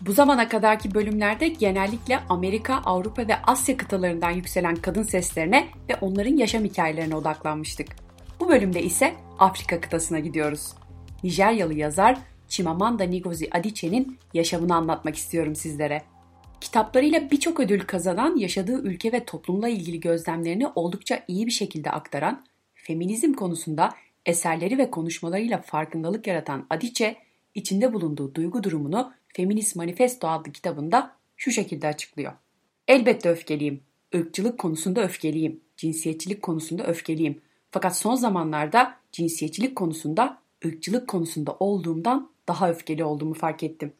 Bu zamana kadarki bölümlerde genellikle Amerika, Avrupa ve Asya kıtalarından yükselen kadın seslerine ve onların yaşam hikayelerine odaklanmıştık. Bu bölümde ise Afrika kıtasına gidiyoruz. Nijeryalı yazar Chimamanda Ngozi Adichie'nin yaşamını anlatmak istiyorum sizlere. Kitaplarıyla birçok ödül kazanan, yaşadığı ülke ve toplumla ilgili gözlemlerini oldukça iyi bir şekilde aktaran, feminizm konusunda eserleri ve konuşmalarıyla farkındalık yaratan Adichie, içinde bulunduğu duygu durumunu Feminist Manifesto adlı kitabında şu şekilde açıklıyor. Elbette öfkeliyim. Irkçılık konusunda öfkeliyim. Cinsiyetçilik konusunda öfkeliyim. Fakat son zamanlarda cinsiyetçilik konusunda ırkçılık konusunda olduğumdan daha öfkeli olduğumu fark ettim.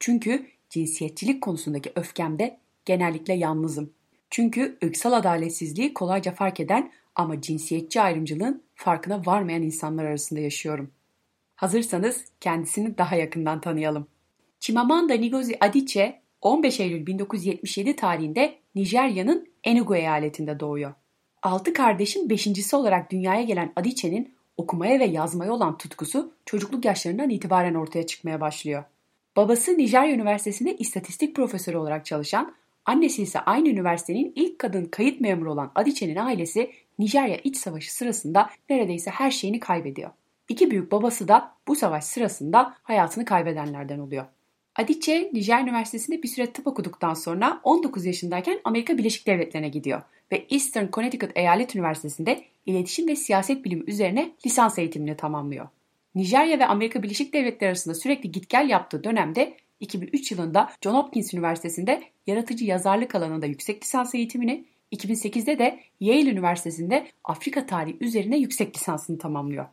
Çünkü cinsiyetçilik konusundaki öfkemde genellikle yalnızım. Çünkü ırksal adaletsizliği kolayca fark eden ama cinsiyetçi ayrımcılığın farkına varmayan insanlar arasında yaşıyorum. Hazırsanız kendisini daha yakından tanıyalım. Chimamanda Ngozi Adichie 15 Eylül 1977 tarihinde Nijerya'nın Enugu eyaletinde doğuyor. Altı kardeşin beşincisi olarak dünyaya gelen Adichie'nin okumaya ve yazmaya olan tutkusu çocukluk yaşlarından itibaren ortaya çıkmaya başlıyor. Babası Nijerya Üniversitesi'nde istatistik profesörü olarak çalışan, annesi ise aynı üniversitenin ilk kadın kayıt memuru olan Adichie'nin ailesi Nijerya İç Savaşı sırasında neredeyse her şeyini kaybediyor. İki büyük babası da bu savaş sırasında hayatını kaybedenlerden oluyor. Adichie, Nijer Üniversitesi'nde bir süre tıp okuduktan sonra 19 yaşındayken Amerika Birleşik Devletleri'ne gidiyor ve Eastern Connecticut Eyalet Üniversitesi'nde iletişim ve siyaset bilimi üzerine lisans eğitimini tamamlıyor. Nijerya ve Amerika Birleşik Devletleri arasında sürekli git gel yaptığı dönemde 2003 yılında John Hopkins Üniversitesi'nde yaratıcı yazarlık alanında yüksek lisans eğitimini, 2008'de de Yale Üniversitesi'nde Afrika tarihi üzerine yüksek lisansını tamamlıyor.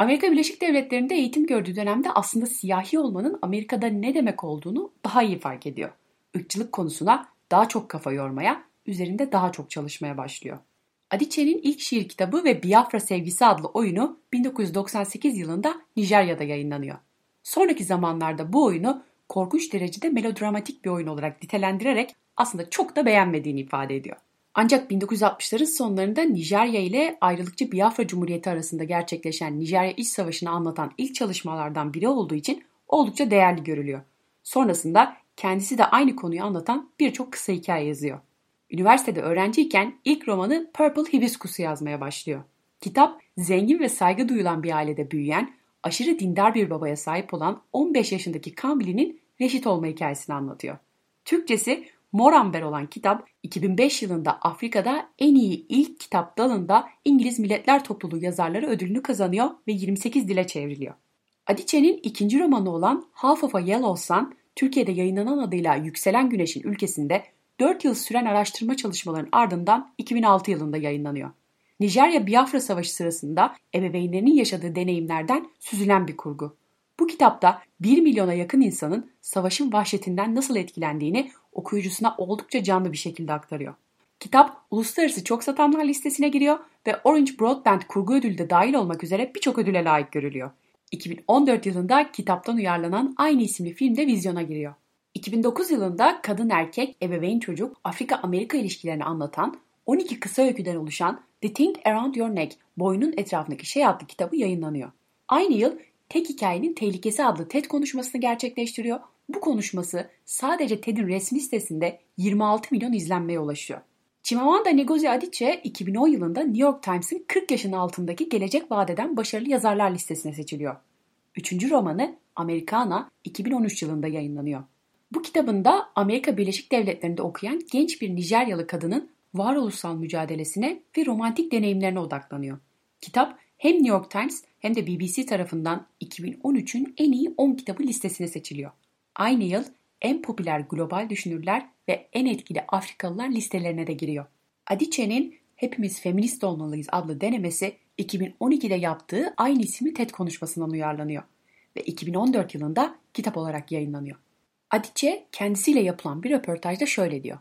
Amerika Birleşik Devletleri'nde eğitim gördüğü dönemde aslında siyahi olmanın Amerika'da ne demek olduğunu daha iyi fark ediyor. Irkçılık konusuna daha çok kafa yormaya, üzerinde daha çok çalışmaya başlıyor. Adichie'nin ilk şiir kitabı ve Biafra Sevgisi adlı oyunu 1998 yılında Nijerya'da yayınlanıyor. Sonraki zamanlarda bu oyunu korkunç derecede melodramatik bir oyun olarak nitelendirerek aslında çok da beğenmediğini ifade ediyor. Ancak 1960'ların sonlarında Nijerya ile ayrılıkçı Biafra Cumhuriyeti arasında gerçekleşen Nijerya İç Savaşı'nı anlatan ilk çalışmalardan biri olduğu için oldukça değerli görülüyor. Sonrasında kendisi de aynı konuyu anlatan birçok kısa hikaye yazıyor. Üniversitede öğrenciyken ilk romanı Purple Hibiscus'u yazmaya başlıyor. Kitap zengin ve saygı duyulan bir ailede büyüyen, aşırı dindar bir babaya sahip olan 15 yaşındaki Kambili'nin reşit olma hikayesini anlatıyor. Türkçesi Moramber olan kitap 2005 yılında Afrika'da en iyi ilk kitap dalında İngiliz Milletler Topluluğu yazarları ödülünü kazanıyor ve 28 dile çevriliyor. Adichie'nin ikinci romanı olan Half of a Yellow Sun, Türkiye'de yayınlanan adıyla Yükselen Güneş'in ülkesinde 4 yıl süren araştırma çalışmalarının ardından 2006 yılında yayınlanıyor. Nijerya Biafra Savaşı sırasında ebeveynlerinin yaşadığı deneyimlerden süzülen bir kurgu. Kitapta 1 milyona yakın insanın savaşın vahşetinden nasıl etkilendiğini okuyucusuna oldukça canlı bir şekilde aktarıyor. Kitap uluslararası çok satanlar listesine giriyor ve Orange Broadband kurgu ödülü de dahil olmak üzere birçok ödüle layık görülüyor. 2014 yılında kitaptan uyarlanan aynı isimli film de vizyona giriyor. 2009 yılında kadın erkek, ebeveyn çocuk, Afrika-Amerika ilişkilerini anlatan 12 kısa öyküden oluşan The Thing Around Your Neck, boynun etrafındaki şey adlı kitabı yayınlanıyor. Aynı yıl Tek Hikayenin Tehlikesi adlı TED konuşmasını gerçekleştiriyor. Bu konuşması sadece TED'in resmi sitesinde 26 milyon izlenmeye ulaşıyor. Chimamanda Ngozi Adichie 2010 yılında New York Times'ın 40 yaşın altındaki gelecek vadeden başarılı yazarlar listesine seçiliyor. Üçüncü romanı Americana 2013 yılında yayınlanıyor. Bu kitabında Amerika Birleşik Devletleri'nde okuyan genç bir Nijeryalı kadının varoluşsal mücadelesine ve romantik deneyimlerine odaklanıyor. Kitap hem New York Times hem de BBC tarafından 2013'ün en iyi 10 kitabı listesine seçiliyor. Aynı yıl en popüler global düşünürler ve en etkili Afrikalılar listelerine de giriyor. Adichie'nin Hepimiz Feminist Olmalıyız adlı denemesi 2012'de yaptığı aynı isimli TED konuşmasından uyarlanıyor ve 2014 yılında kitap olarak yayınlanıyor. Adichie kendisiyle yapılan bir röportajda şöyle diyor.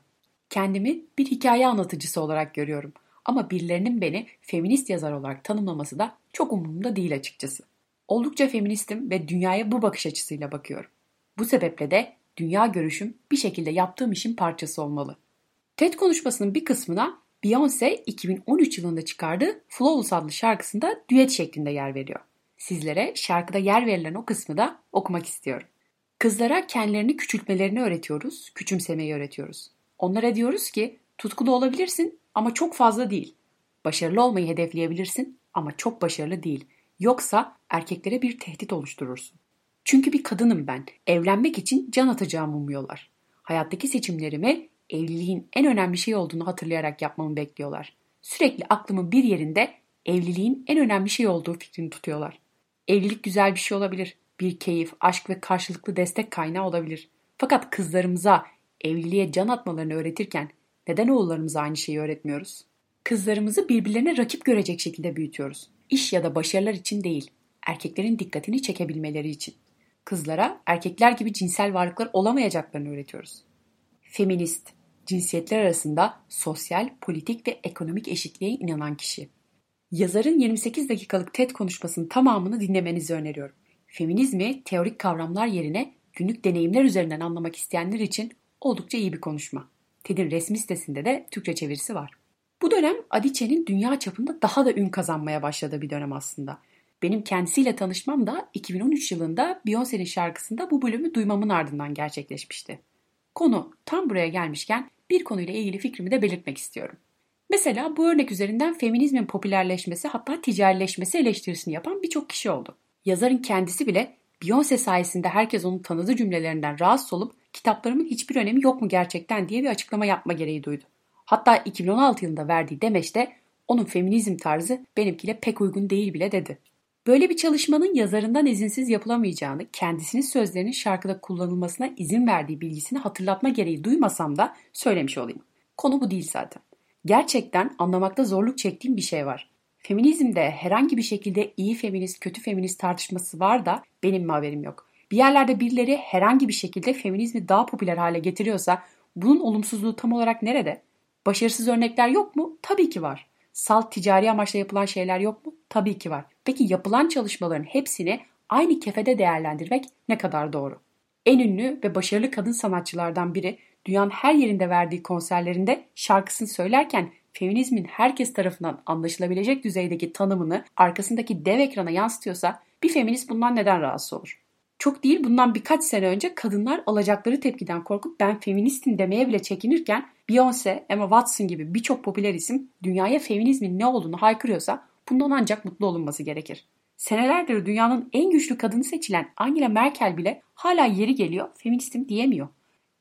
Kendimi bir hikaye anlatıcısı olarak görüyorum ama birilerinin beni feminist yazar olarak tanımlaması da çok umurumda değil açıkçası. Oldukça feministim ve dünyaya bu bakış açısıyla bakıyorum. Bu sebeple de dünya görüşüm bir şekilde yaptığım işin parçası olmalı. TED konuşmasının bir kısmına Beyoncé 2013 yılında çıkardığı Flawless adlı şarkısında düet şeklinde yer veriyor. Sizlere şarkıda yer verilen o kısmı da okumak istiyorum. Kızlara kendilerini küçültmelerini öğretiyoruz, küçümsemeyi öğretiyoruz. Onlara diyoruz ki tutkulu olabilirsin ama çok fazla değil. Başarılı olmayı hedefleyebilirsin ama çok başarılı değil. Yoksa erkeklere bir tehdit oluşturursun. Çünkü bir kadınım ben. Evlenmek için can atacağımı umuyorlar. Hayattaki seçimlerimi evliliğin en önemli şey olduğunu hatırlayarak yapmamı bekliyorlar. Sürekli aklımın bir yerinde evliliğin en önemli şey olduğu fikrini tutuyorlar. Evlilik güzel bir şey olabilir. Bir keyif, aşk ve karşılıklı destek kaynağı olabilir. Fakat kızlarımıza evliliğe can atmalarını öğretirken neden oğullarımıza aynı şeyi öğretmiyoruz? Kızlarımızı birbirlerine rakip görecek şekilde büyütüyoruz. İş ya da başarılar için değil, erkeklerin dikkatini çekebilmeleri için. Kızlara erkekler gibi cinsel varlıklar olamayacaklarını öğretiyoruz. Feminist, cinsiyetler arasında sosyal, politik ve ekonomik eşitliğe inanan kişi. Yazarın 28 dakikalık TED konuşmasının tamamını dinlemenizi öneriyorum. Feminizmi teorik kavramlar yerine günlük deneyimler üzerinden anlamak isteyenler için oldukça iyi bir konuşma. TED'in resmi sitesinde de Türkçe çevirisi var. Bu dönem Adichie'nin dünya çapında daha da ün kazanmaya başladığı bir dönem aslında. Benim kendisiyle tanışmam da 2013 yılında Beyoncé'nin şarkısında bu bölümü duymamın ardından gerçekleşmişti. Konu tam buraya gelmişken bir konuyla ilgili fikrimi de belirtmek istiyorum. Mesela bu örnek üzerinden feminizmin popülerleşmesi hatta ticarileşmesi eleştirisini yapan birçok kişi oldu. Yazarın kendisi bile Beyoncé sayesinde herkes onu tanıdığı cümlelerinden rahatsız olup kitaplarımın hiçbir önemi yok mu gerçekten diye bir açıklama yapma gereği duydu. Hatta 2016 yılında verdiği demeçte onun feminizm tarzı benimkiyle pek uygun değil bile dedi. Böyle bir çalışmanın yazarından izinsiz yapılamayacağını, kendisinin sözlerinin şarkıda kullanılmasına izin verdiği bilgisini hatırlatma gereği duymasam da söylemiş olayım. Konu bu değil zaten. Gerçekten anlamakta zorluk çektiğim bir şey var. Feminizmde herhangi bir şekilde iyi feminist, kötü feminist tartışması var da benim mi haberim yok. Bir yerlerde birileri herhangi bir şekilde feminizmi daha popüler hale getiriyorsa bunun olumsuzluğu tam olarak nerede? Başarısız örnekler yok mu? Tabii ki var. Salt ticari amaçla yapılan şeyler yok mu? Tabii ki var. Peki yapılan çalışmaların hepsini aynı kefede değerlendirmek ne kadar doğru? En ünlü ve başarılı kadın sanatçılardan biri dünyanın her yerinde verdiği konserlerinde şarkısını söylerken feminizmin herkes tarafından anlaşılabilecek düzeydeki tanımını arkasındaki dev ekrana yansıtıyorsa bir feminist bundan neden rahatsız olur? Çok değil bundan birkaç sene önce kadınlar alacakları tepkiden korkup ben feministim demeye bile çekinirken Beyoncé, Emma Watson gibi birçok popüler isim dünyaya feminizmin ne olduğunu haykırıyorsa bundan ancak mutlu olunması gerekir. Senelerdir dünyanın en güçlü kadını seçilen Angela Merkel bile hala yeri geliyor feministim diyemiyor.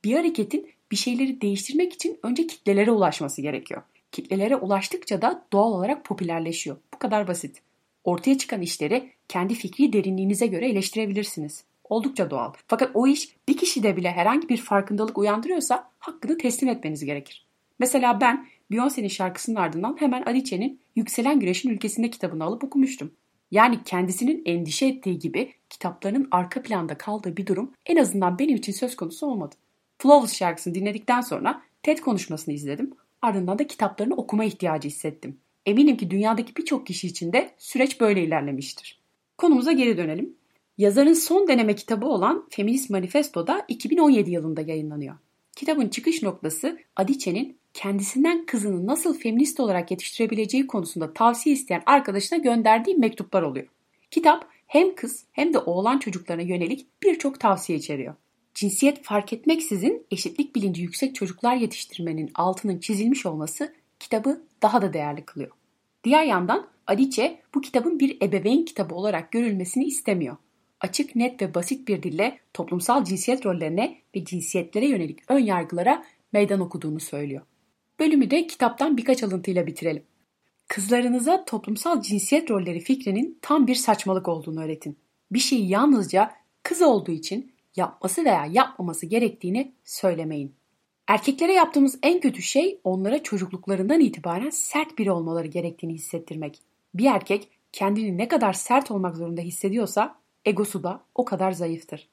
Bir hareketin bir şeyleri değiştirmek için önce kitlelere ulaşması gerekiyor. Kitlelere ulaştıkça da doğal olarak popülerleşiyor. Bu kadar basit. Ortaya çıkan işleri kendi fikri derinliğinize göre eleştirebilirsiniz. Oldukça doğal. Fakat o iş bir kişide bile herhangi bir farkındalık uyandırıyorsa hakkını teslim etmeniz gerekir. Mesela ben Beyoncé'nin şarkısının ardından hemen Adichie'nin Yükselen Güneşin Ülkesinde kitabını alıp okumuştum. Yani kendisinin endişe ettiği gibi kitaplarının arka planda kaldığı bir durum en azından benim için söz konusu olmadı. Flawless şarkısını dinledikten sonra TED konuşmasını izledim. Ardından da kitaplarını okuma ihtiyacı hissettim. Eminim ki dünyadaki birçok kişi için de süreç böyle ilerlemiştir. Konumuza geri dönelim. Yazarın son deneme kitabı olan Feminist Manifesto'da 2017 yılında yayınlanıyor. Kitabın çıkış noktası Adichie'nin kendisinden kızını nasıl feminist olarak yetiştirebileceği konusunda tavsiye isteyen arkadaşına gönderdiği mektuplar oluyor. Kitap hem kız hem de oğlan çocuklarına yönelik birçok tavsiye içeriyor. Cinsiyet fark etmeksizin eşitlik bilinci yüksek çocuklar yetiştirmenin altının çizilmiş olması kitabı daha da değerli kılıyor. Diğer yandan Adiçe bu kitabın bir ebeveyn kitabı olarak görülmesini istemiyor. Açık, net ve basit bir dille toplumsal cinsiyet rollerine ve cinsiyetlere yönelik ön yargılara meydan okuduğunu söylüyor. Bölümü de kitaptan birkaç alıntıyla bitirelim. Kızlarınıza toplumsal cinsiyet rolleri fikrinin tam bir saçmalık olduğunu öğretin. Bir şeyi yalnızca kız olduğu için yapması veya yapmaması gerektiğini söylemeyin. Erkeklere yaptığımız en kötü şey onlara çocukluklarından itibaren sert biri olmaları gerektiğini hissettirmek. Bir erkek kendini ne kadar sert olmak zorunda hissediyorsa egosu da o kadar zayıftır.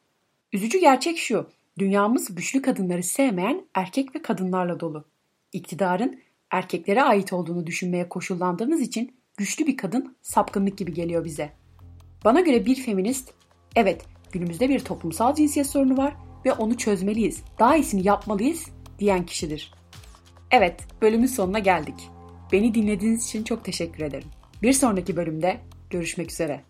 Üzücü gerçek şu, dünyamız güçlü kadınları sevmeyen erkek ve kadınlarla dolu. İktidarın erkeklere ait olduğunu düşünmeye koşullandığımız için güçlü bir kadın sapkınlık gibi geliyor bize. Bana göre bir feminist, evet günümüzde bir toplumsal cinsiyet sorunu var ve onu çözmeliyiz, daha iyisini yapmalıyız diyen kişidir. Evet, bölümün sonuna geldik. Beni dinlediğiniz için çok teşekkür ederim. Bir sonraki bölümde görüşmek üzere.